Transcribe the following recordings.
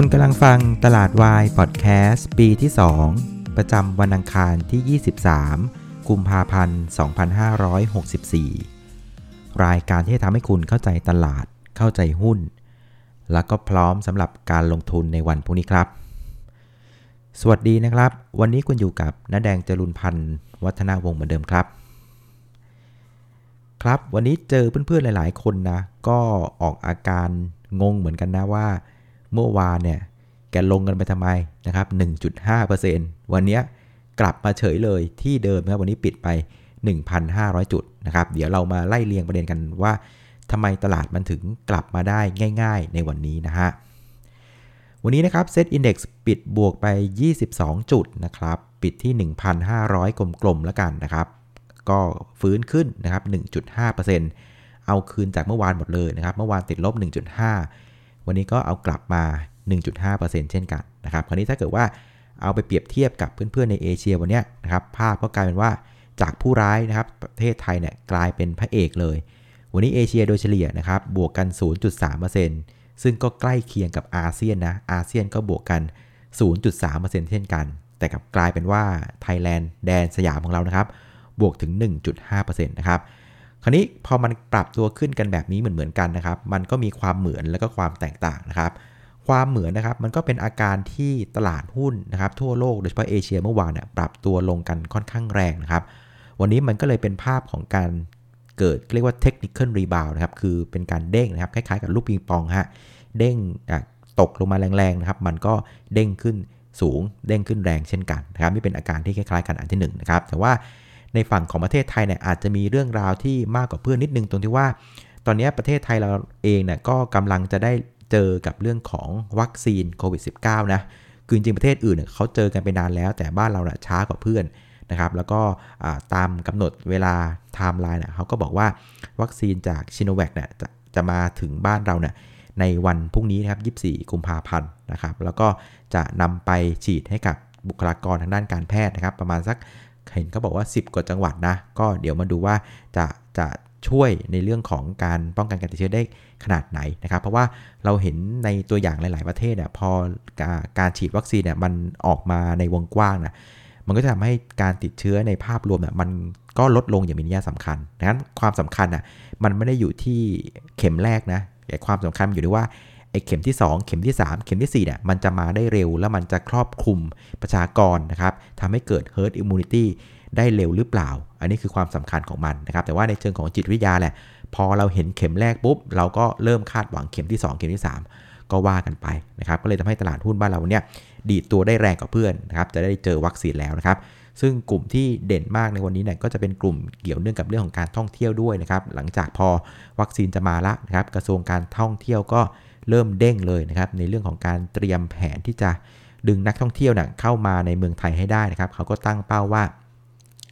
คุณกำลังฟังตลาดวายพอดแคสต์ปีที่ 2 ประจำวันอังคารที่ 23 กุมภาพันธ์ 2564 รายการที่จะทำให้คุณเข้าใจตลาด เข้าใจหุ้น แล้วก็พร้อมสำหรับการลงทุนในวันพรุ่งนี้ครับ สวัสดีนะครับ วันนี้คุณอยู่กับน้าแดงจรุนพันธ์วัฒนาวงศ์เหมือนเดิมครับ ครับวันนี้เจอเพื่อนๆหลาย ๆ คนนะ ก็ออกอาการงงเหมือนกันนะว่า เมื่อวานเนี่ยแกลงกันไปทำไมนะครับ 1.5%วันนี้กลับมาเฉยเลยที่เดิมนะครับวันนี้ปิดไป 1,500 จุดนะครับ เดี๋ยวเรามาไล่เรียงประเด็นกันว่าทำไมตลาดมันถึงกลับมาได้ง่าย ๆ ในวันนี้นะฮะ วันนี้นะครับเซตอินดี x ปิดบวกไป 22 จุดนะครับ ปิดที่ 1,500 กลมๆแล้วกันนะครับ ก็ฟื้นขึ้นนะครับ 1.5%เอาคืนจากเมื่อวานหมดเลยนะครับ เมื่อวานติดลบ 1.5 วันนี้ก็เอากลับมา 1.5%เช่นกันนะครับ คราวนี้ถ้าเกิดว่าเอาไปเปรียบเทียบกับเพื่อนๆในเอเชียวันนี้นะครับ ภาพก็กลายเป็นว่าจากผู้ร้ายนะครับ ประเทศไทยเนี่ยกลายเป็นพระเอกเลย วันนี้เอเชียโดยเฉลี่ยนะครับ บวกกัน 0.3%ซึ่งก็ใกล้เคียงกับอาเซียนนะ อาเซียนก็บวกกัน 0.3%เช่นกัน แต่กลับกลายเป็นว่าไทยแลนด์แดนสยามของเรานะครับ บวกถึง 1.5%นะครับ คราวนี้พอมันปรับตัวขึ้นกันแบบนี้เหมือนเหมือนกันนะครับ มันก็มีความเหมือนแล้วก็ความแตกต่างนะครับ ความเหมือนนะครับมันก็เป็นอาการที่ตลาดหุ้นนะครับ ทั่วโลกโดยเฉพาะเอเชียเมื่อวานเนี่ยปรับตัวลงกันค่อนข้างแรงนะครับ วันนี้มันก็เลยเป็นภาพของการเกิดเรียกว่า technical rebound นะครับ คือเป็นการเด้งนะครับ คล้ายๆกับลูกปิงปองฮะ เด้งตกลงมาแรงๆนะครับ มันก็เด้งขึ้นสูง เด้งขึ้นแรงเช่นกันนะครับ นี่เป็นอาการที่คล้ายๆกันอันที่1 นะครับ แต่ว่า ในฝั่งของประเทศไทยเนี่ยอาจจะมีเรื่องราวที่มากกว่าเพื่อนนิดนึงตรงที่ว่า ตอนนี้ประเทศไทยเราเองเนี่ยก็กำลังจะได้เจอกับเรื่องของวัคซีนโควิด -19 นะคือจริงประเทศอื่นเขาเจอกันไปนานแล้ว แต่บ้านเราเนี่ยช้ากว่าเพื่อนนะครับแล้วก็ตามกำหนดเวลาไทม์ไลน์เนี่ยเขาก็บอกว่าวัคซีนจากชิโนแวคเนี่ยจะจะมาถึงบ้านเราเนี่ยในวันพรุ่งนี้นะครับ 24 กุมภาพันธ์นะครับ แล้วก็จะนำไปฉีดให้กับบุคลากรทางด้านการแพทย์นะครับ ประมาณสัก เห็นเขาบอกว่า 10 กว่าจังหวัดนะ ก็เดี๋ยวมาดูว่าจะจะช่วยในเรื่องของการป้องกันการติดเชื้อได้ขนาดไหนนะครับ เพราะว่าเราเห็นในตัวอย่างหลาย ๆ ประเทศเนี่ยพอการฉีดวัคซีนเนี่ยมันออกมาในวงกว้างนะมันก็จะทำให้การติดเชื้อในภาพรวมเนี่ยมันก็ลดลงอย่างมีนัยสำคัญดังนั้นความสำคัญอะมันไม่ได้อยู่ที่เข็มแรกนะแต่ความสำคัญอยู่ที่ว่า ไอ้เข็มที่ 2 เข็มที่ 3 เข็มที่4เนี่ยมันจะมาได้เร็วแล้วมันจะครอบคลุมประชากรนะครับทำให้เกิด herd immunity ได้เร็วหรือเปล่า อันนี้คือความสำคัญของมันนะครับ แต่ว่าในเชิงของจิตวิทยาแหละ พอเราเห็นเข็มแรกปุ๊บ เราก็เริ่มคาดหวังเข็มที่ 2 เข็มที่ 3 ก็ว่ากันไปนะครับ ก็เลยทำให้ตลาดหุ้นบ้านเราเนี่ยดีดตัวได้แรงกว่าเพื่อนนะครับ จะได้เจอวัคซีนแล้วนะครับ ซึ่งกลุ่มที่เด่นมากในวันนี้เนี่ยก็จะเป็นกลุ่มเกี่ยวเนื่องกับเรื่องของการท่องเที่ยวด้วยนะครับ หลังจากพอวัคซีนจะมาละนะครับ กระทรวงการท่องเที่ยวก็ เริ่มเด้งเลยนะครับในเรื่องของการเตรียมแผนที่จะดึงนักท่องเที่ยวเนะเข้ามาในเมืองไทยให้ได้นะครับเขาก็ตั้งเป้าว่า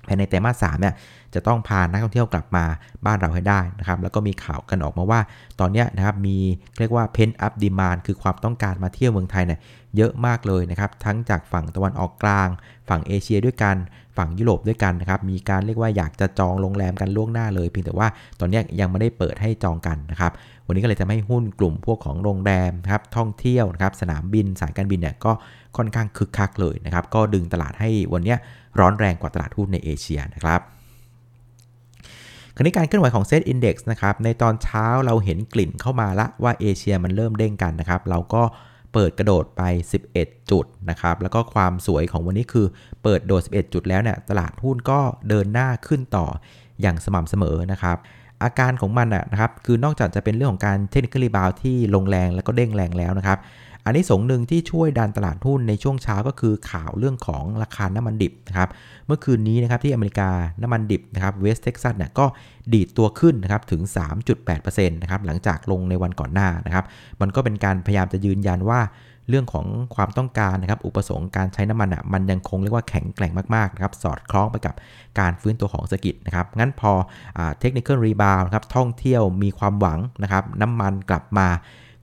ภายในไตรมาสสามเนี่ยจะต้องพานักท่องเที่ยวกลับมาบ้านเราให้ได้นะครับแล้วก็มีข่าวกันออกมาว่า ตอนนี้นะครับมีเรียกว่าเพนอัพดีมานคือความต้องการมาเที่ยวเมืองไทยเนี่ยเยอะมากเลยนะครับทั้งจากฝั่งตะวันออกกลาง ฝั่งเอเชียด้วยกัน ฝั่งยุโรปด้วยกันนะครับมีการเรียกว่าอยากจะจองโรงแรมกันล่วงหน้าเลยเพียงแต่ว่าตอนนี้ยังไม่ได้เปิดให้จองกันนะครับ วันนี้ก็เลยทำให้หุ้นกลุ่มพวกของโรงแรมครับท่องเที่ยวนะครับสนามบินสายการบินเนี่ยก็ค่อนข้างคึกคักเลยนะครับก็ดึงตลาดให้วันนี้ร้อนแรงกว่าตลาดหุ้นในเอเชียนะครับคราวนี้การเคลื่อนไหวของเซตอินดี x นะครับ ในตอนเช้าเราเห็นกลิ่นเข้ามาละว่าเอเชียมันเริ่มเด้งกันนะครับ เราก็เปิดกระโดดไป 11 จุดนะครับ แล้วก็ความสวยของวันนี้คือเปิดโดด 11 จุดแล้วเนี่ย ตลาดหุ้นก็เดินหน้าขึ้นต่ออย่างสม่ำเสมอนะครับ อาการของมันนะครับคือนอกจากจะเป็นเรื่องของการ technical rebound ที่ลงแรงแล้วก็เด้งแรงแล้วนะครับอานิสงส์หนึ่งที่ช่วยดันตลาดหุ้นในช่วงเช้าก็คือข่าวเรื่องของราคาน้ำมันดิบนะครับเมื่อคืนนี้นะครับที่อเมริกาน้ำมันดิบนะครับ West Texas เนี่ยก็ดีดตัวขึ้นนะครับถึง 3.8%นะครับหลังจากลงในวันก่อนหน้านะครับมันก็เป็นการพยายามจะยืนยันว่า เรื่องของความต้องการนะครับ อุปสงค์การใช้น้ำมันอะมันยังคงเรียกว่าแข็งแกร่งมากๆนะครับ สอดคล้องไปกับการฟื้นตัวของเศรษฐกิจนะครับ งั้นพอ technical rebound นะครับ ท่องเที่ยวมีความหวังนะครับ น้ำมันกลับมา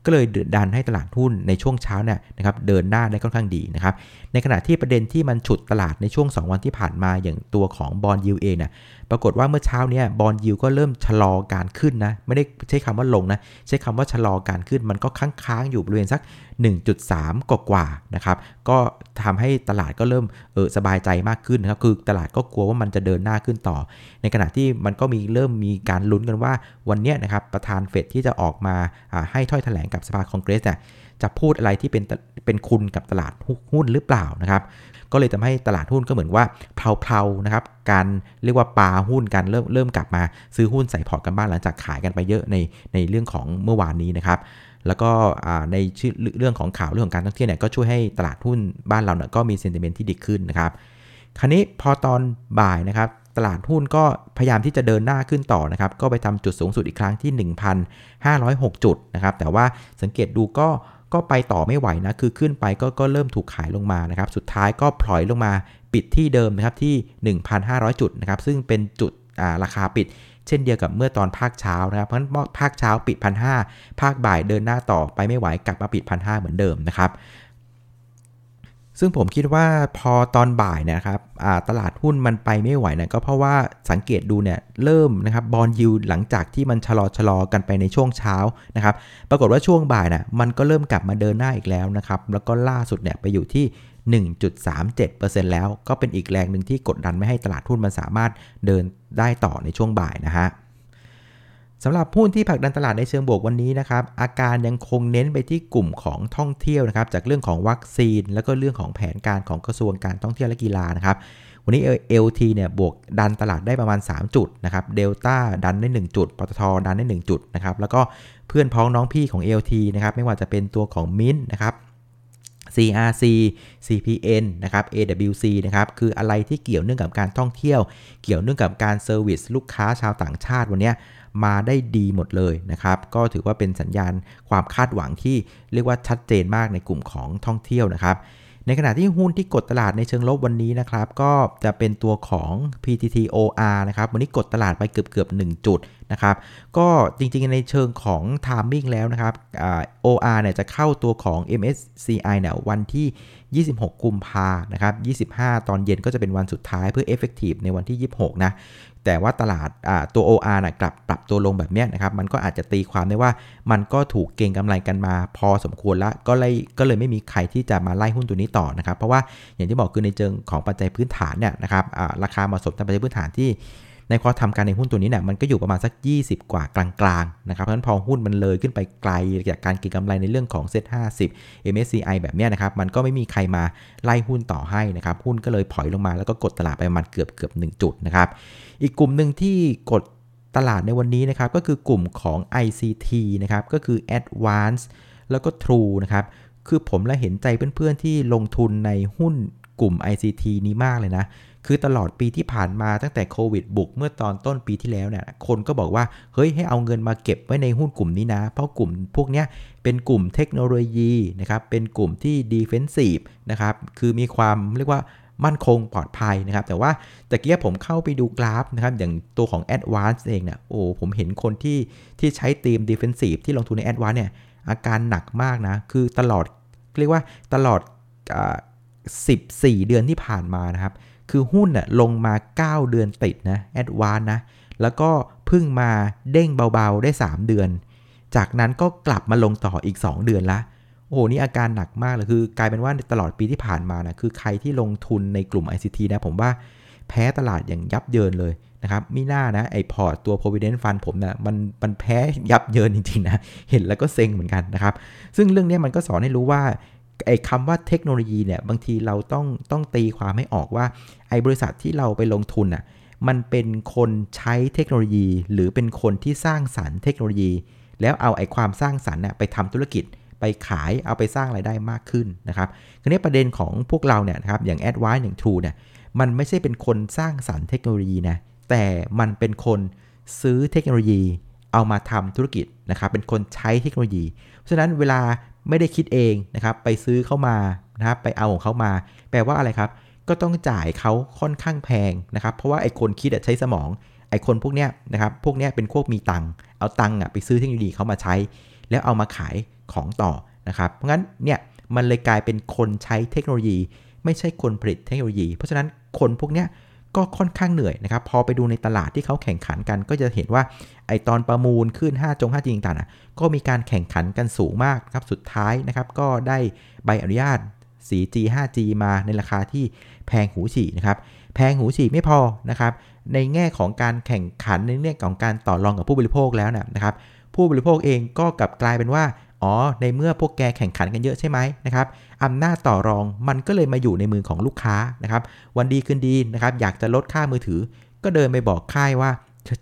ก็เลยดันให้ตลาดหุ้นในช่วงเช้าเนี่ยนะครับเดินหน้าได้ค่อนข้างดีนะครับ ในขณะที่ประเด็นที่มันฉุดตลาดในช่วง 2 วันที่ผ่านมาอย่างตัวของบอลยูเองเนี่ยปรากฏว่าเมื่อเช้าเนี่ยบอลยูก็เริ่มชะลอการขึ้นนะ ไม่ได้ใช้คำว่าลงนะ ใช้คำว่าชะลอการขึ้นมันก็ค้างๆอยู่บริเวณสัก1.3 กว่าๆนะครับ ก็ทำให้ตลาดก็เริ่มเออสบายใจมากขึ้นนะครับ คือตลาดก็กลัวว่ามันจะเดินหน้าขึ้นต่อ ในขณะที่มันก็มีเริ่มมีการลุ้นกันว่าวันนี้นะครับประธานเฟดที่จะออกมาให้ถ้อยแถลงกับสภาคองเกรสเนี่ยจะพูดอะไรที่เป็นเป็นคุณกับตลาดหุ้นหรือเปล่านะครับ ก็เลยทำให้ตลาดหุ้นก็เหมือนว่าเพลาๆนะครับ การเรียกว่าปลาหุ้นกันเริ่มเริ่มกลับมาซื้อหุ้นใส่พอร์ตกันบ้างหลังจากขายกันไปเยอะในในเรื่องของเมื่อวานนี้นะครับ แล้วก็ในชื่อเรื่องของข่าวเรื่องของการท่องเที่ยวเนี่ยก็ช่วยให้ตลาดหุ้นบ้านเราเนี่ยก็มีเซนติเมนต์ที่ดีขึ้นนะครับ คราวนี้พอตอนบ่ายนะครับตลาดหุ้นก็พยายามที่จะเดินหน้าขึ้นต่อนะครับ ก็ไปทำจุดสูงสุดอีกครั้งที่ 1,506 จุดนะครับ แต่ว่าสังเกตดูก็ก็ไปต่อไม่ไหวนะ คือขึ้นไปก็ก็เริ่มถูกขายลงมานะครับ สุดท้ายก็พลอยลงมาปิดที่เดิมนะครับที่ 1,500 จุดนะครับ ซึ่งเป็นจุดราคาปิด เช่นเดียวกับเมื่อตอนภาคเช้านะครับ เพราะฉะนั้นภาคเช้าปิดพันหภาคบ่ายเดินหน้าต่อไปไม่ไหวกลับมาปิดพันหเหมือนเดิมนะครับ ซึ่งผมคิดว่าพอตอนบ่ายนะครับตลาดหุ้นมันไปไม่ไหวนะก็เพราะว่าสังเกตดูเนี่ยเริ่มนะครับบอลยูหลังจากที่มันชะลอชะลอกันไปในช่วงเช้านะครับ ปรากฏว่าช่วงบ่ายนะ่ะมันก็เริ่มกลับมาเดินหน้าอีกแล้วนะครับ แล้วก็ล่าสุดเนี่ยไปอยู่ที่ 1.37%แล้วก็เป็นอีกแรงหนึ่งที่กดดันไม่ให้ตลาดหุ้นมันสามารถเดินได้ต่อในช่วงบ่ายนะฮะสำหรับหุ้นที่ผลักดันตลาดในเชิงบวกวันนี้นะครับ อาการยังคงเน้นไปที่กลุ่มของท่องเที่ยวนะครับ จากเรื่องของวัคซีน แล้วก็เรื่องของแผนการของกระทรวงการท่องเที่ยวและกีฬานะครับ วันนี้ LT เนี่ยบวกดันตลาดได้ประมาณ 3 จุดนะครับเดลต้าดันได้ 1 จุดปตทดันได้ 1 จุดนะครับแล้วก็เพื่อนพ้องน้องพี่ของ AOT นะครับไม่ว่าจะเป็นตัวของมิ้นนะครับ CRC CPN นะครับ AWC นะครับ คืออะไรที่เกี่ยวเนื่องกับการท่องเที่ยว เกี่ยวเนื่องกับการ service ลูกค้าชาวต่างชาติวันนี้มาได้ดีหมดเลยนะครับ ก็ถือว่าเป็นสัญญาณความคาดหวังที่เรียกว่าชัดเจนมากในกลุ่มของท่องเที่ยวนะครับ ในขณะที่หุ้นที่กดตลาดในเชิงลบวันนี้นะครับ ก็จะเป็นตัวของ PTTOR นะครับ วันนี้กดตลาดไปเกือบเกือบ1จุดนะครับ ก็จริงๆในเชิงของ timing แล้วนะครับ OR เนี่ยจะเข้าตัวของ MSCI เนี่ยวันที่ 26 กุมภานะครับ 25 ตอนเย็นก็จะเป็นวันสุดท้ายเพื่อ effective ในวันที่ 26 นะ แต่ว่าตลาดตัว OR นะกลับปรับตัวลงแบบนี้นะครับ มันก็อาจจะตีความได้ว่ามันก็ถูกเก็งกำไรกันมาพอสมควรแล้วก็เลยก็เลยไม่มีใครที่จะมาไล่หุ้นตัวนี้ต่อนะครับ เพราะว่าอย่างที่บอกคือในเชิงของปัจจัยพื้นฐานเนี่ยนะครับราคาเหมาะสมตามปัจจัยพื้นฐานที่ ในความทำการในหุ้นตัวนี้เนี่ยมันก็อยู่ประมาณสัก 20 กว่ากลางๆนะครับเพราะฉะนั้นพอหุ้นมันเลยขึ้นไปไกลจากการเก็งกำไรในเรื่องของเซ็ต50 MSCI แบบนี้นะครับมันก็ไม่มีใครมาไล่หุ้นต่อให้นะครับหุ้นก็เลยถอยลงมาแล้วก็กดตลาดไปประมาณเกือบเกือบ1จุดนะครับอีกกลุ่มหนึ่งที่กดตลาดในวันนี้นะครับก็คือกลุ่มของ ICT นะครับก็คือ Advance แล้วก็ True นะครับคือผมและเห็นใจเพื่อนๆที่ลงทุนในหุ้นกลุ่ม ICT นี้มากเลยนะ คือตลอดปีที่ผ่านมาตั้งแต่โควิดบุกเมื่อตอนต้นปีที่แล้วเนี่ยคนก็บอกว่าเฮ้ยให้เอาเงินมาเก็บไว้ในหุ้นกลุ่มนี้นะ เพราะกลุ่มพวกเนี้ยเป็นกลุ่มเทคโนโลยีนะครับเป็นกลุ่มที่ดีเฟนซีฟนะครับคือมีความเรียกว่ามั่นคงปลอดภัยนะครับ แต่ว่าตะเกียผมเข้าไปดูกราฟนะครับ อย่างตัวของ a d v a n c e เองเนี่ยโอ้ผมเห็นคนที่ที่ใช้ทีม Defensive ที่ลงทุนใน a d v a n c e เนี่ยอาการหนักมากนะ คือตลอดเรียกว่าตลอด 14 เดือนที่ผ่านมานะครับ คือหุ้นน่ะลงมา 9 เดือนติดนะแอดวานนะ แล้วก็เพิ่งมาเด้งเบาๆได้ 3 เดือน จากนั้นก็กลับมาลงต่ออีก 2 เดือนละโอ้โหนี่อาการหนักมากเลยคือกลายเป็นว่าตลอดปีที่ผ่านมานะคือใครที่ลงทุนในกลุ่ม ICT นะผมว่าแพ้ตลาดอย่างยับเยินเลยนะครับมิน่านะไอ้ port ตัว provident fund ผมนะมันมันแพ้ยับเยินจริงๆนะเห็นแล้วก็เซ็งเหมือนกันนะครับ ซึ่งเรื่องนี้มันก็สอนให้รู้ว่า ไอ้คำว่าเทคโนโลยีเนี่ยบางทีเราต้องต้องตีความให้ออกว่าไอ้บริษัทที่เราไปลงทุนอะมันเป็นคนใช้เทคโนโลยี หรือเป็นคนที่สร้างสรรค์เทคโนโลยี แล้วเอาไอ้ความสร้างสรรค์น่ยไปทำธุรกิจไปขายเอาไปสร้างไรายได้มากขึ้นนะครับทีนี้ประเด็นของพวกเราเนี่ยนะครับอย่าง a d v i c e อย่าง True เนี่ยมันไม่ใช่เป็นคนสร้างสรรค์เทคโนโลยีนะแต่มันเป็นคนซื้อเทคโนโลยีเอามาทำธุรกิจนะครับเป็นคนใช้เทคโนโลยี เพราะฉะนั้นเวลา ไม่ได้คิดเองนะครับไปซื้อเข้ามานะครับไปเอาของเขามา แปลว่าอะไรครับ ก็ต้องจ่ายเขาค่อนข้างแพงนะครับเพราะว่าไอ้คนคิดใช้สมอง ไอ้คนพวกเนี้ยนะครับพวกเนี้ยเป็นพวกมีตังเอาตังอะไปซื้อเทคโนโลยีเขามาใช้ แล้วเอามาขายของต่อนะครับเพราะงั้นเนี่ยมันเลยกลายเป็นคนใช้เทคโนโลยี ไม่ใช่คนผลิตเทคโนโลยี เพราะฉะนั้นคนพวกเนี้ย ก็ค่อนข้างเหนื่อยนะครับ พอไปดูในตลาดที่เขาแข่งขันกัน ก็จะเห็นว่าไอตอนประมูลขึ้น 5 จง 5G ต่างๆก็มีการแข่งขันกันสูงมากครับสุดท้ายนะครับ ก็ได้ใบอนุญาต 4G 5G มาในราคาที่แพงหูฉี่นะครับ แพงหูฉี่ไม่พอนะครับ ในแง่ของการแข่งขันในเรื่องของการต่อรองกับผู้บริโภคแล้วนะครับ ผู้บริโภคเองก็กลับกลายเป็นว่า อ๋อ ในเมื่อพวกแกแข่งขันกันเยอะใช่ไหมนะครับอำนาจต่อรองมันก็เลยมาอยู่ในมือของลูกค้านะครับ วันดีคืนดีนะครับ อยากจะลดค่ามือถือ ก็เดินไปบอกค่ายว่า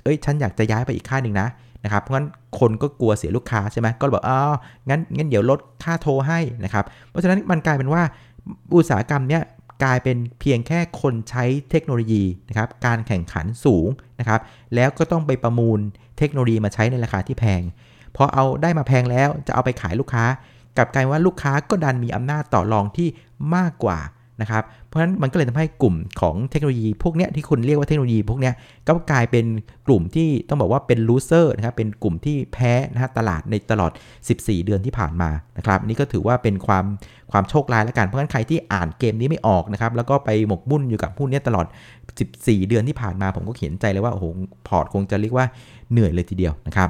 เอ้ย ฉันอยากจะย้ายไปอีกค่ายหนึ่งนะนะครับ เพราะงั้นคนก็กลัวเสียลูกค้าใช่ไหมก็บอกอ๋องั้น งั้นเดี๋ยวลดค่าโทรให้นะครับ เพราะฉะนั้นมันกลายเป็นว่าอุตสาหกรรมเนี้ยกลายเป็นเพียงแค่คนใช้เทคโนโลยีนะครับ การแข่งขันสูงนะครับ แล้วก็ต้องไปประมูลเทคโนโลยีมาใช้ในราคาที่แพง พอเอาได้มาแพงแล้วจะเอาไปขายลูกค้ากลับกลายว่าลูกค้าก็ดันมีอำนาจต่อรองที่มากกว่านะครับเพราะฉะนั้นมันก็เลยทำให้กลุ่มของเทคโนโลยีพวกเนี้ยที่คุณเรียกว่าเทคโนโลยีพวกเนี้ยก็กลายเป็นกลุ่มที่ต้องบอกว่าเป็น loser นะครับเป็นกลุ่มที่แพ้นะฮะตลาดในตลอด 14 เดือนที่ผ่านมานะครับนี่ก็ถือว่าเป็นความความโชคร้ายแล้วกัน เพราะฉะนั้นใครที่อ่านเกมนี้ไม่ออกนะครับแล้วก็ไปหมกมุ่นอยู่กับหุ้นนี้ตลอด 14 เดือนที่ผ่านมา ผมก็เห็นใจเลยว่าโอ้โหพอร์ตคงจะเรียกว่าเหนื่อยเลยทีเดียวนะครับ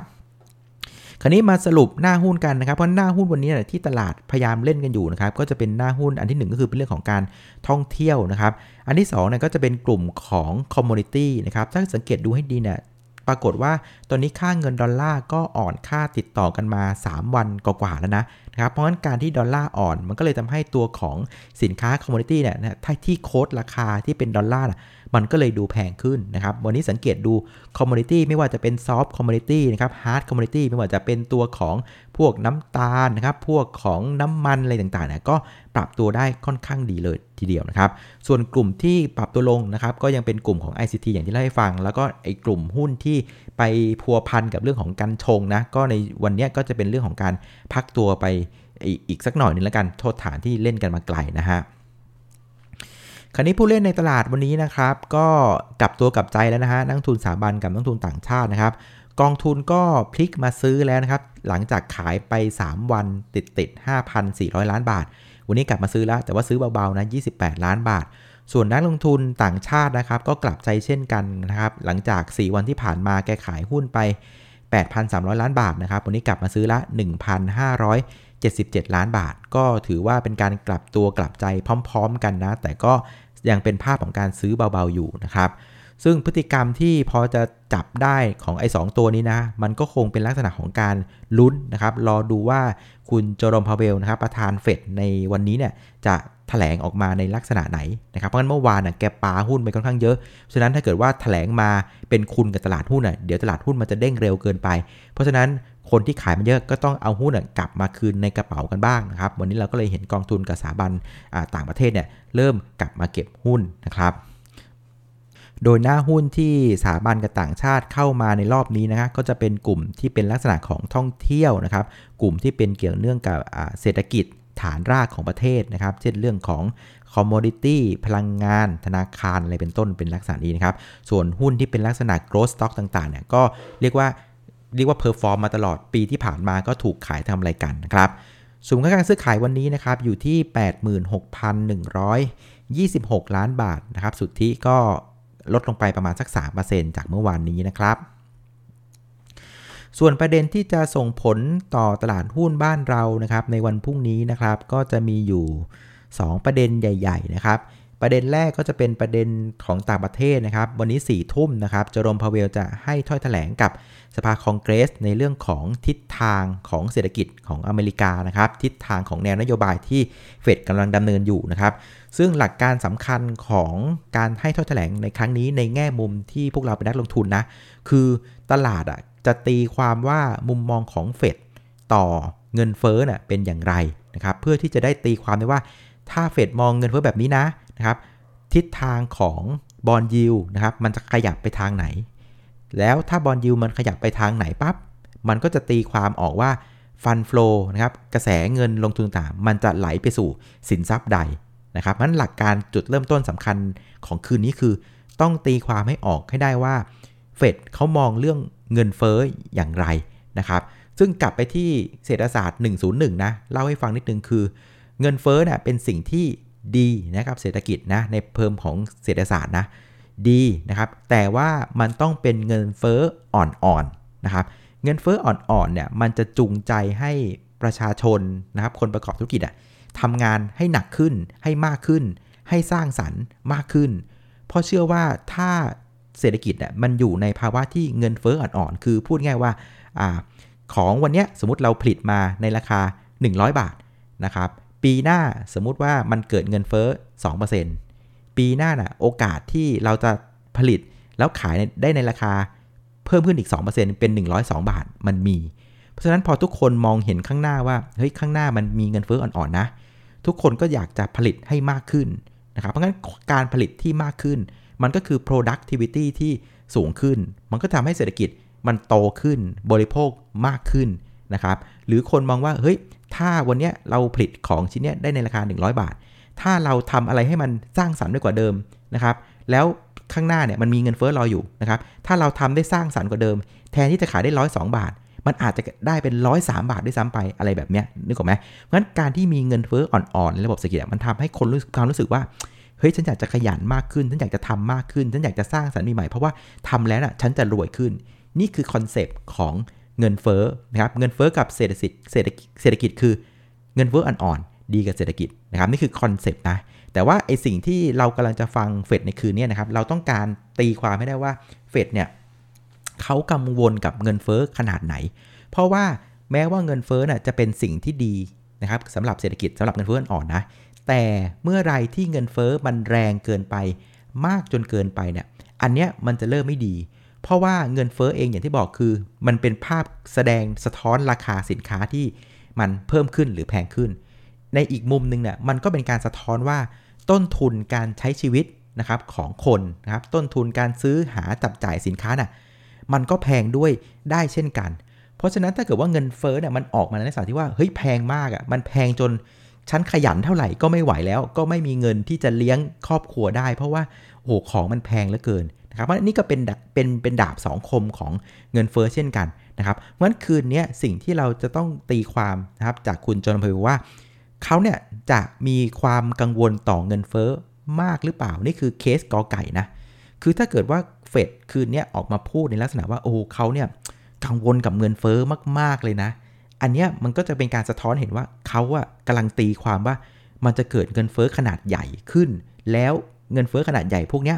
คราวนี้มาสรุปหน้าหุ้นกันนะครับ เพราะหน้าหุ้นวันนี้ที่ตลาดพยายามเล่นกันอยู่นะครับ ก็จะเป็นหน้าหุ้นอันที่ 1 ก็คือเป็นเรื่องของการท่องเที่ยวนะครับ อันที่2เนี่ยก็จะเป็นกลุ่มของ commodity นะครับ ถ้าสังเกตดูให้ดีเนี่ยปรากฏว่าตอนนี้ค่าเงินดอลลาร์ก็อ่อนค่าติดต่อกันมา 3 วันกว่าๆแล้วนะนะครับ เพราะฉะนั้นการที่ดอลลาร์อ่อนมันก็เลยทำให้ตัวของสินค้า commodity เนี่ยที่ quote ราคาที่เป็นดอลลาร์ มันก็เลยดูแพงขึ้นนะครับ วันนี้สังเกตดู commodity ไม่ว่าจะเป็น soft commodity นะครับ hard commodity ไม่ว่าจะเป็นตัวของพวกน้ำตาลนะครับ พวกของน้ำมันอะไรต่างๆเนี่ยก็ปรับตัวได้ค่อนข้างดีเลยทีเดียวนะครับ ส่วนกลุ่มที่ปรับตัวลงนะครับก็ยังเป็นกลุ่มของ ICT อย่างที่เล่าให้ฟัง แล้วก็ไอ้กลุ่มหุ้นที่ไปพัวพันกับเรื่องของการชงนะก็ในวันนี้ก็จะเป็นเรื่องของการพักตัวไปอีกสักหน่อยนึงแล้วกันโทษฐานที่เล่นกันมาไกลนะฮะ คราวนี้ผู้เล่นในตลาดวันนี้นะครับ ก็กลับตัวกลับใจแล้วนะฮะนักทุนสถาบันกับนักทุนต่างชาตินะครับ กองทุนก็พลิกมาซื้อแล้วนะครับ หลังจากขายไป 3 วันติดติด5,400 ล้านบาท วันนี้กลับมาซื้อแล้ว แต่ว่าซื้อเบาๆนะ28 ล้านบาท ส่วนนักลงทุนต่างชาตินะครับ ก็กลับใจเช่นกันนะครับ หลังจาก 4 วันที่ผ่านมาแกขายหุ้นไป 8,300 ล้านบาทนะครับ วันนี้กลับมาซื้อละ 1,577 ล้านบาท ก็ถือว่าเป็นการกลับตัวกลับใจพร้อม ๆ กันนะ แต่ก็ ยังเป็นภาพของการซื้อเบาๆอยู่นะครับ ซึ่งพฤติกรรมที่พอจะจับได้ของไอ้สตัวนี้นะ มันก็คงเป็นลักษณะของการลุ้นนะครับ รอดูว่าคุณโจรมพาเวลนะครับ ประธานเฟดในวันนี้เนี่ยจะถแถลงออกมาในลักษณะไหนนะครับ เพราะฉะนั้นเมื่อวานน่ะแกปาหุ้นไปค่อนข้างเยอะ ฉะนั้นถ้าเกิดว่าถแถลงมาเป็นคุณกับตลาดหุ้นน่ะเดี๋ยวตลาดหุ้นมันจะเด้งเร็วเกินไป เพราะฉะนั้น คนที่ขายมันเยอะก็ต้องเอาหุ้นกลับมาคืนในกระเป๋ากันบ้างนะครับ วันนี้เราก็เลยเห็นกองทุนกับสถาบันต่างประเทศเนี่ยเริ่มกลับมาเก็บหุ้นนะครับโดยหน้าหุ้นที่สถาบันกับต่างชาติเข้ามาในรอบนี้นะครับก็จะเป็นกลุ่มที่เป็นลักษณะของท่องเที่ยวนะครับ กลุ่มที่เป็นเกี่ยวเนื่องกับเศรษฐกิจฐานรากของประเทศนะครับ เช่นเรื่องของcommodity พลังงาน ธนาคารอะไรเป็นต้นเป็นลักษณะนี้นะครับ ส่วนหุ้นที่เป็นลักษณะ growth stock ต่างๆเนี่ยก็เรียกว่า เรียกว่า perform มาตลอดปีที่ผ่านมาก็ถูกขายทำกำไรกันนะครับมูลค่าการซื้อขายวันนี้นะครับอยู่ที่ 86,126 ล้านบาทนะครับสุทธิก็ลดลงไปประมาณสัก 3%จากเมื่อวานนี้นะครับ ส่วนประเด็นที่จะส่งผลต่อตลาดหุ้นบ้านเรานะครับในวันพรุ่งนี้นะครับก็จะมีอยู่ 2 ประเด็นใหญ่ ๆ นะครับ ประเด็นแรกก็จะเป็นประเด็นของต่างประเทศนะครับ วันนี้4ี่ทุ่มนะครับจอรมพาเวลจะให้ถ้อยแถลงกับสภาคองเกรส ในเรื่องของทิศทางของเศรษฐกิจของอเมริกานะครับ ทิศทางของแนวนโยบายที่เฟดกำลังดำเนินอยู่นะครับ ซึ่งหลักการสำคัญของการให้ถ้อยแถลงในครั้งนี้ในแง่มุมที่พวกเราเป็นนักลงทุนนะ คือตลาดอะจะตีความว่ามุมมองของเฟดต่อเงินเฟ้อน่ะเป็นอย่างไรนะครับ เพื่อที่จะได้ตีความได้ว่าถ้าเฟดมองเงินเฟ้อแบบนี้นะ นะครับทิศทางของบอลยิวนะครับมันจะขยับไปทางไหน แล้วถ้าบอลยิวมันขยับไปทางไหนปับ๊บมันก็จะตีความออกว่าฟันฟลูนะครับกระแสเงินลงทุนต่างมันจะไหลไปสู่สินทรัพย์ใดนะครับนั้นหลักการจุดเริ่มต้นสำคัญของคืนนี้คือ ต้องตีความให้ออกให้ได้ว่าเฟดเขามองเรื่องเงินเฟ้ออย่างไรนะครับซึ่งกลับไปที่เศรษฐศาสตร์ 101 นะ เล่าให้ฟังนิดนึงคือ เงินเฟ้อเนี่ยเป็นสิ่งที่ ดีนะครับเศรษฐกิจนะในเพิ่มของเศรษฐศาสตร์นะดีนะครับแต่ว่ามันต้องเป็นเงินเฟ้ออ่อนๆนะครับเงินเฟ้ออ่อนๆเนี่ยมันจะจูงใจให้ประชาชนนะครับคนประกอบธุรกิจอะทำงานให้หนักขึ้นให้มากขึ้น ให้สร้างสรรค์มากขึ้น เพราะเชื่อว่าถ้าเศรษฐกิจเนี่ยมันอยู่ในภาวะที่เงินเฟ้ออ่อนๆคือพูดง่ายว่าอของวันนี้สมมติเราผลิตมาในราคา 100 บาทนะครับ ปีหน้าสมมุติว่ามันเกิดเงินเฟ้อ 2%ปีหน้าน่ะโอกาสที่เราจะผลิตแล้วขายได้ในราคาเพิ่มขึ้นอีก 2%เป็น 102 บาทมันมี เพราะฉะนั้นพอทุกคนมองเห็นข้างหน้าว่าเฮ้ยข้างหน้ามันมีเงินเฟ้ออ่อนๆนะ ทุกคนก็อยากจะผลิตให้มากขึ้นนะครับเพราะงั้นการผลิตที่มากขึ้น มันก็คือ productivity ที่สูงขึ้น มันก็ทำให้เศรษฐกิจมันโตขึ้นบริโภคมากขึ้นนะครับหรือคนมองว่าเฮ้ย ถ้าวันนี้เราผลิตของชิ้นนี้ได้ในราคา 100 บาท ถ้าเราทำอะไรให้มันสร้างสรรค์ได้กว่าเดิมนะครับ แล้วข้างหน้าเนี่ยมันมีเงินเฟ้อรออยู่นะครับ ถ้าเราทำได้สร้างสรรค์กว่าเดิม แทนที่จะขายได้ร้อยสบาท มันอาจจะได้เป็นร้อยสาบาทด้วยซ้ำไปอะไรแบบเนี้ยนึกออกไหมเพราะฉะนั้นการที่มีเงินเฟ้ออ่อนๆในระบบเศรษฐกิจมันทำให้คนรู้สึกความรู้สึกว่าเฮ้ยฉันอยากจะขยันมากขึ้น ฉันอยากจะทำมากขึ้น ฉันอยากจะสร้างสรรค์ใหม่เพราะว่าทำแล้วน่ะฉันจะรวยขึ้น นี่คือคอนเซปต์ของ เงินเฟ้อนะครับเงินเฟ้อกับเศรษฐกิจเศรษฐกิจเศรษฐกิจคือเงินเฟ้ออ่อนๆดีกับเศรษฐกิจนะครับนี่คือคอนเซปต์นะแต่ว่าไอสิ่งที่เรากำลังจะฟังเฟดในคืนนี้นะครับเราต้องการตีความให้ได้ว่าเฟดเนี่ยเขากังวลกับเงินเฟ้อขนาดไหน เพราะว่าแม้ว่าเงินเฟ้อน่ะจะเป็นสิ่งที่ดีนะครับสำหรับเศรษฐกิจสำหรับเงินเฟ้ออ่อนนะแต่เมื่อไรที่เงินเฟ้อมันแรงเกินไปมากจนเกินไปเนี่ยอันเนี้ยมันจะเริ่มไม่ดี เพราะว่าเงินเฟ้อเองอย่างที่บอกคือ มันเป็นภาพแสดงสะท้อนราคาสินค้าที่มันเพิ่มขึ้นหรือแพงขึ้น ในอีกมุมหนึ่งเนี่ยมันก็เป็นการสะท้อนว่า ต้นทุนการใช้ชีวิตนะครับของคนนะครับต้นทุนการซื้อหาจับจ่ายสินค้าน่ะมันก็แพงด้วยได้เช่นกัน เพราะฉะนั้นถ้าเกิดว่าเงินเฟ้อเนี่ยมันออกมาในลักษณะที่ว่าเฮ้ยแพงมากอะ่ะมันแพงจนฉันขยันเท่าไหร่ก็ไม่ไหวแล้ว ก็ไม่มีเงินที่จะเลี้ยงครอบครัวได้ เพราะว่าโอ้โหของมันแพงเหลือเกิน นะครับเพราะนี่ก็เป็นเป็นเป็นดาบสองคมของเงินเฟ้อเช่นกันนะครับเพราะฉะนั้นคืนนี้สิ่งที่เราจะต้องตีความนะครับจากคุณจอห์นพว่าเขาเนี่ยจะมีความกังวลต่อเงินเฟ้อมากหรือเปล่า นี่คือเคสกอไก่นะคือถ้าเกิดว่าเฟดคืนนี้ออกมาพูดในลักษณะว่าโอ้เขาเนี่ยกังวลกับเงินเฟ้อมาก ๆ เลยนะ อันนี้มันก็จะเป็นการสะท้อนเห็นว่าเขาอะกำลังตีความว่ามันจะเกิดเงินเฟ้อขนาดใหญ่ขึ้น แล้วเงินเฟ้อขนาดใหญ่พวกนี้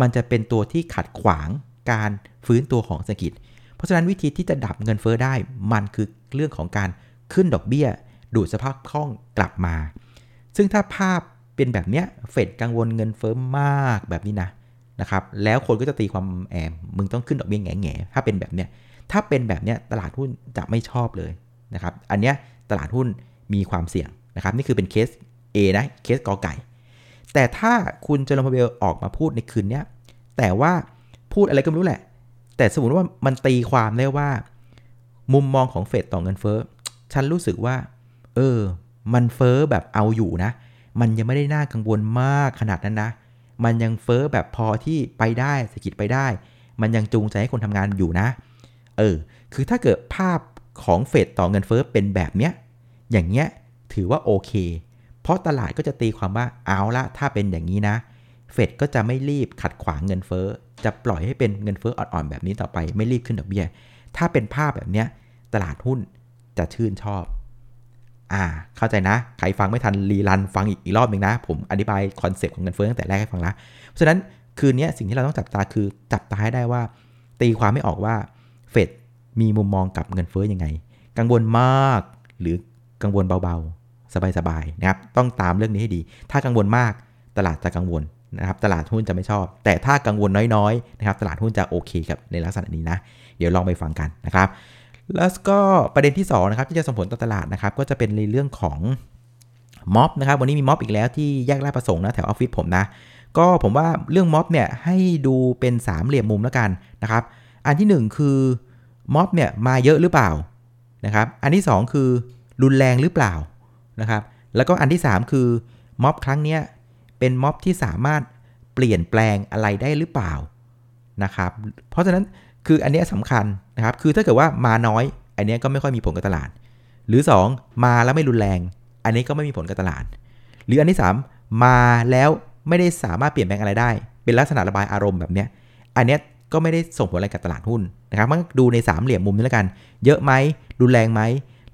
มันจะเป็นตัวที่ขัดขวางการฟื้นตัวของเศรษฐกิจ เพราะฉะนั้นวิธีที่จะดับเงินเฟ้อได้ มันคือเรื่องของการขึ้นดอกเบี้ย ดูดสภาพคล่องกลับมา ซึ่งถ้าภาพเป็นแบบเนี้ยเฟดกังวลเงินเฟ้อมากแบบนี้นะนะครับ แล้วคนก็จะตีความแม่งมึงต้องขึ้นดอกเบี้ยแน่แน่ถ้าเป็นแบบเนี้ยถ้าเป็นแบบเนี้ยตลาดหุ้นจะไม่ชอบเลยนะครับ อันเนี้ยตลาดหุ้นมีความเสี่ยงนะครับ นี่คือเป็นเคส A นะ เคสกอไก่ แต่ถ้าคุณเจอร์มเบลออกมาพูดในคืนเนี้ยแต่ว่าพูดอะไรก็ไม่รู้แหละ แต่สมมติว่ามันตีความได้ว่า มุมมองของเฟดต่อเงินเฟ้อ ฉันรู้สึกว่า เออ มันเฟอ้อแบบเอาอยู่นะ มันยังไม่ได้น่ากังวลมากขนาดนั้นนะ มันยังเฟอ้อแบบพอที่ไปได้เศรษฐกิจไปได้ มันยังจูงใจให้คนทำงานอยู่นะ เออ คือถ้าเกิดภาพของเฟดต่อเงินเฟอ้อเป็นแบบเนี้ย อย่างเงี้ย ถือว่าโอเค เพราะตลาดก็จะตีความว่าเอาละถ้าเป็นอย่างนี้นะ เฟดก็จะไม่รีบขัดขวางเงินเฟ้อ จะปล่อยให้เป็นเงินเฟ้ออ่อนๆแบบนี้ต่อไป ไม่รีบขึ้นดอกเบี้ย ถ้าเป็นภาพแบบเนี้ยตลาดหุ้นจะชื่นชอบ อ่า เข้าใจนะ ใครฟังไม่ทัน rerun ฟังอีกอีกรอบหนึ่งนะ ผมอธิบายคอนเซปต์ของเงินเฟ้อตั้งแต่แรกให้ฟังแล้วเพราะฉะนั้นคืนนี้สิ่งที่เราต้องจับตาคือจับตาให้ได้ว่า ตีความไม่ออกว่าเฟดมีมุมมองกับเงินเฟ้อยังไง กังวลมากหรือกังวลเบาๆ สบายๆนะครับต้องตามเรื่องนี้ให้ดี ถ้ากังวลมากตลาดจะกังวลนะครับตลาดหุ้นจะไม่ชอบ แต่ถ้ากังวลน้อยๆนะครับตลาดหุ้นจะโอเคกับในลักษณะนี้นะ เดี๋ยวลองไปฟังกันนะครับ แล้วก็ประเด็นที่2นะครับที่จะส่งผลต่อตลาดนะครับก็จะเป็นในเรื่องของม็อบนะครับวันนี้มีม็อบอีกแล้วที่แยกราชประสงค์นะแถวออฟฟิศผมนะก็ผมว่าเรื่องม็อบเนี่ยให้ดูเป็นสามเหลี่ยมมุมแล้วกันนะครับอันที่ 1 คือม็อบเนี่ยมาเยอะหรือเปล่านะครับอันที่ 2 คือรุนแรงหรือเปล่า นะครับแล้วก็อันที่ 3 คือม็อบครั้งนี้เป็นม็อบที่สามารถเปลี่ยนแปลงอะไรได้หรือเปล่านะครับเพราะฉะนั้นคืออันนี้สำคัญนะครับคือถ้าเกิดว่ามาน้อย อันนี้ก็ไม่ค่อยมีผลกับตลาด หรือ 2 มาแล้วไม่รุนแรง อันนี้ก็ไม่มีผลกับตลาด หรืออันที่ 3 มาแล้วไม่ได้สามารถเปลี่ยนแปลงอะไรได้ เป็นลักษณะระบายอารมณ์แบบเนี้ยอันเนี้ยก็ไม่ได้ส่งผลอะไรกับตลาดหุ้นนะครับมันดูในสามเหลี่ยมมุมนี้แล้วกัน เยอะไหมรุนแรงไหม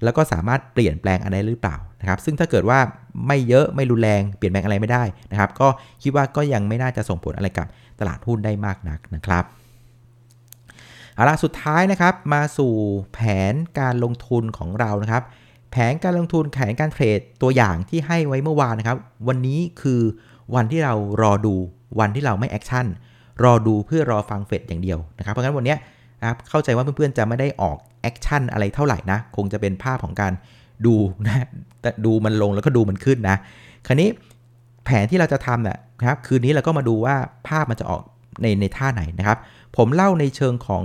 แล้วก็สามารถเปลี่ยนแปลงอะไรหรือเปล่า นะครับซึ่งถ้าเกิดว่าไม่เยอะไม่รุนแรงเปลี่ยนแปลงอะไรไม่ได้นะครับก็คิดว่าก็ยังไม่น่าจะส่งผลอะไรกับตลาดหุ้นได้มากนักนะครับเอาละสุดท้ายนะครับมาสู่แผนการลงทุนของเรานะครับ แผนการลงทุนแผนการเทรดตัวอย่างที่ให้ไว้เมื่อวานนะครับ วันนี้คือวันที่เรารอดูวันที่เราไม่ action รอดูเพื่อรอฟังเฟดอย่างเดียวนะครับเพราะงั้นวันนี้นะครับเข้าใจว่าเพื่อนๆจะไม่ได้ออก action อะไรเท่าไหร่นะ คงจะเป็นภาพของการ ดูนะดูมันลงแล้วก็ดูมันขึ้นนะ คราวนี้แผนที่เราจะทำเนี่ยครับคืนนี้เราก็มาดูว่าภาพมันจะออกในในท่าไหนนะครับ ผมเล่าในเชิงของ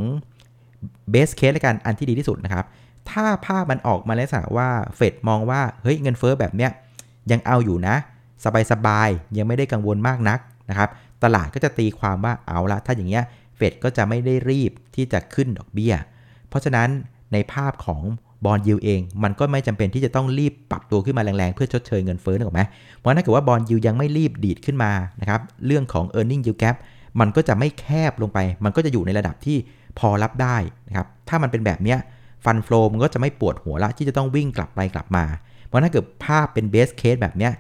best case ละกันอันที่ดีที่สุดนะครับ ถ้าภาพมันออกมาแล้วสักว่าเฟดมองว่าเฮ้ยเงินเฟอ้อแบบเนี้ยยังเอาอยู่นะ สบายๆยังไม่ได้กังวลมากนักนะครับ ตลาดก็จะตีความว่าเอาละถ้าอย่างเงี้ยเฟดก็จะไม่ได้รีบที่จะขึ้นดอกเบี้ย เพราะฉะนั้นในภาพของ บอลยูเอง มันก็ไม่จำเป็นที่จะต้องรีบปรับตัวขึ้นมาแรงๆ เพื่อชดเชยเงินเฟ้อถูกไหมเพราะถ้าเกิดว่าบอลยูยังไม่รีบดีดขึ้นมานะครับเรื่องของ e a r n i n g yield gap มันก็จะไม่แคบลงไป มันก็จะอยู่ในระดับที่พอรับได้นะครับถ้ามันเป็นแบบเนี้ย fund flow มันก็จะไม่ปวดหัวละที่จะต้องวิ่งกลับไปกลับมา เพราะถ้าเกิดภาพเป็น best case แบบเนี้ย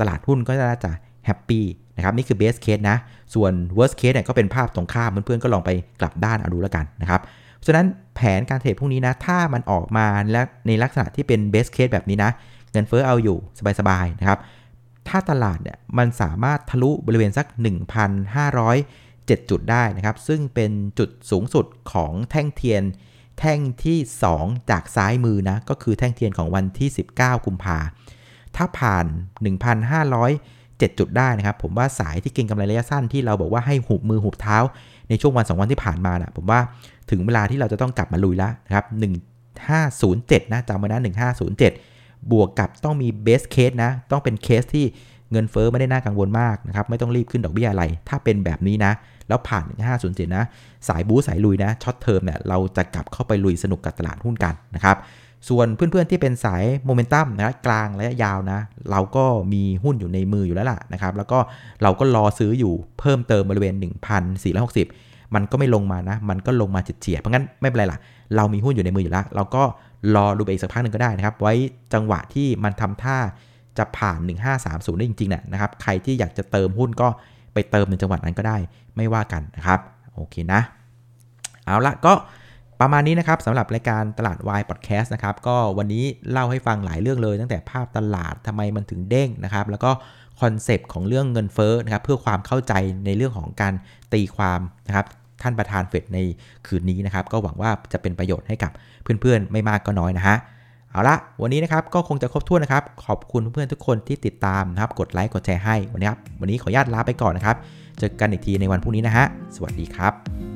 ตลาดหุ้นก็จะจะ happy นะครับนี่คือ best case นะ ส่วน worst case เนี่ยก็เป็นภาพตรงข้ามเพื่อนๆก็ลองไปกลับด้านเอาดูแล้วกันนะครับ ฉะนั้นแผนการเทรดพวกนี้นะ ถ้ามันออกมาและในลักษณะที่เป็น best case แบบนี้นะ เงินเฟ้อเอาอยู่สบายๆนะครับ ถ้าตลาดเนี่ยมันสามารถทะลุบริเวณสัก 1,507 จุดได้นะครับ ซึ่งเป็นจุดสูงสุดของแท่งเทียน แท่งที่ 2 จากซ้ายมือนะ ก็คือแท่งเทียนของวันที่ 19 กุมภาถ้าผ่าน 1,507จุดได้นะครับ ผมว่าสายที่เก็งกำไรระยะสั้นที่เราบอกว่าให้หุบมือหุบเท้า ในช่วงวัน 2 วันที่ผ่านมานะผมว่าถึงเวลาที่เราจะต้องกลับมาลุยแล้วนะครับ1507 นะจำไว้นะ 1507 บวกกับต้องมี best case นะ ต้องเป็นเคสที่เงินเฟ้อไม่ได้น่ากังวลมากนะครับ ไม่ต้องรีบขึ้นดอกเบี้ยอะไร ถ้าเป็นแบบนี้นะ แล้วผ่าน 1507 นะ สายบู๊สายลุยนะ short term เนี่ย เราจะกลับเข้าไปลุยสนุกกับตลาดหุ้นกันนะครับ ส่วนเพื่อนๆที่เป็นสายโมเมนตัมนะกลางระยะยาวนะ เราก็มีหุ้นอยู่ในมืออยู่แล้วล่ะนะครับ แล้วก็เราก็รอซื้ออยู่เพิ่มเติมบริเวณ 1,460 มันก็ไม่ลงมานะ มันก็ลงมาเฉียดเพราะงั้นไม่เป็นไรล่ะ เรามีหุ้นอยู่ในมืออยู่แล้ว เราก็รอดูไปอีกสักพักหนึ่งก็ได้นะครับ ไว้จังหวะที่มันทำท่าจะผ่าน 1530 ได้จริงๆนะครับ ใครที่อยากจะเติมหุ้นก็ไปเติมในจังหวะนั้นก็ได้ ไม่ว่ากันนะครับ โอเคนะ เอาละก็ ประมาณนี้นะครับสำหรับรายการตลาดวายพอดแคสต์นะครับก็วันนี้เล่าให้ฟังหลายเรื่องเลย ตั้งแต่ภาพตลาดทำไมมันถึงเด้งนะครับ แล้วก็คอนเซปต์ของเรื่องเงินเฟ้อนะครับเพื่อความเข้าใจในเรื่องของการตีความนะครับท่านประธานเฟดในคืนนี้นะครับ ก็หวังว่าจะเป็นประโยชน์ให้กับเพื่อนๆ ไม่มากก็น้อยนะฮะเอาละวันนี้นะครับก็คงจะครบถ้วนนะครับ ขอบคุณเพื่อนๆทุกคนที่ติดตามนะครับ กดไลค์กดแชร์ให้วันนี้ครับวันนี้ขออนุญาตลาไปก่อนนะครับ เจอกันอีกทีในวันพรุ่งนี้นะฮะสวัสดีครับ